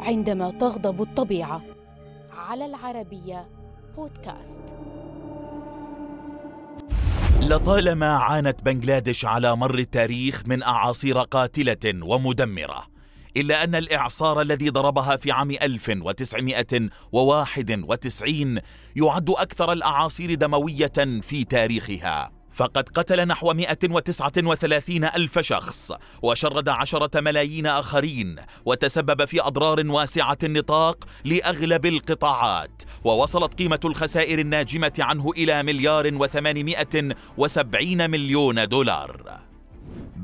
عندما تغضب الطبيعة. على العربية بودكاست. لطالما عانت بنغلاديش على مر التاريخ من أعاصير قاتلة ومدمرة إلا أن الإعصار الذي ضربها في عام 1991 يعد أكثر الأعاصير دموية في تاريخها. فقد قتل نحو 139 ألف شخص وشرد عشرة ملايين آخرين وتسبب في أضرار واسعة النطاق لأغلب القطاعات ووصلت قيمة الخسائر الناجمة عنه إلى مليار وثمانمائة وسبعين مليون دولار.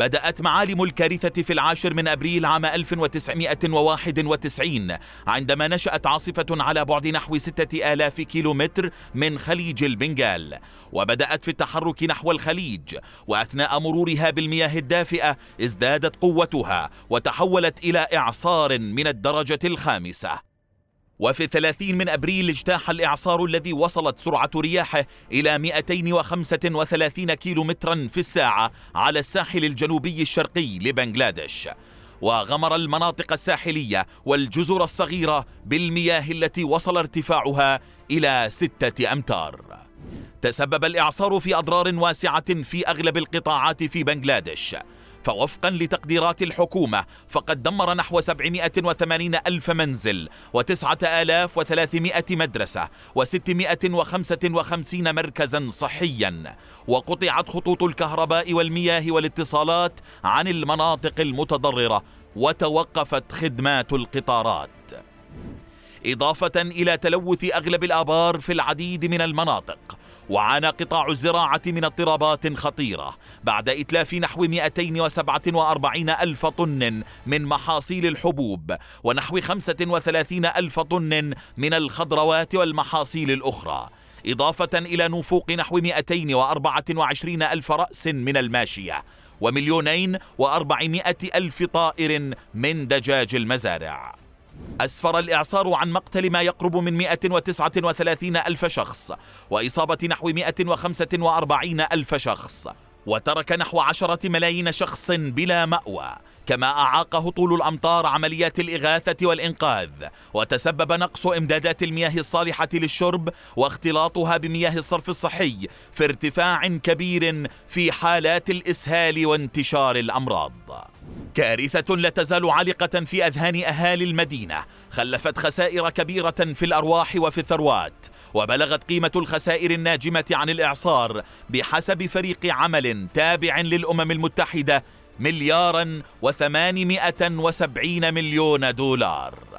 بدأت معالم الكارثة في العاشر من أبريل عام 1991 عندما نشأت عاصفة على بعد نحو ستة آلاف كيلومتر من خليج البنغال وبدأت في التحرك نحو الخليج وأثناء مرورها بالمياه الدافئة ازدادت قوتها وتحولت إلى إعصار من الدرجة الخامسة. وفي الثلاثين من أبريل اجتاح الإعصار الذي وصلت سرعة رياحه إلى 235 كيلو مترا في الساعة على الساحل الجنوبي الشرقي لبنغلاديش. وغمر المناطق الساحلية والجزر الصغيرة بالمياه التي وصل ارتفاعها إلى ستة أمتار. تسبب الإعصار في أضرار واسعة في أغلب القطاعات في بنغلاديش. فوفقا لتقديرات الحكومة فقد دمر نحو 780 ألف منزل و9300 مدرسة و655 مركزا صحيا. وقطعت خطوط الكهرباء والمياه والاتصالات عن المناطق المتضررة وتوقفت خدمات القطارات. إضافة إلى تلوث أغلب الآبار في العديد من المناطق وعانى قطاع الزراعة من اضطرابات خطيرة بعد إتلاف نحو 247 ألف طن من محاصيل الحبوب ونحو 35 ألف طن من الخضروات والمحاصيل الأخرى إضافة إلى نفوق نحو 224 ألف رأس من الماشية ومليونين وأربعمائة ألف طائر من دجاج المزارع. أسفر الإعصار عن مقتل ما يقرب من 139 ألف شخص وإصابة نحو 145 ألف شخص وترك نحو عشرة ملايين شخص بلا مأوى كما أعاق هطول الأمطار عمليات الإغاثة والإنقاذ وتسبب نقص إمدادات المياه الصالحة للشرب واختلاطها بمياه الصرف الصحي في ارتفاع كبير في حالات الإسهال وانتشار الأمراض. كارثة لا تزال عالقة في أذهان أهالي المدينة. خلفت خسائر كبيرة في الأرواح وفي الثروات وبلغت قيمة الخسائر الناجمة عن الإعصار بحسب فريق عمل تابع للأمم المتحدة مليارا وثمانمائة وسبعين مليون دولار.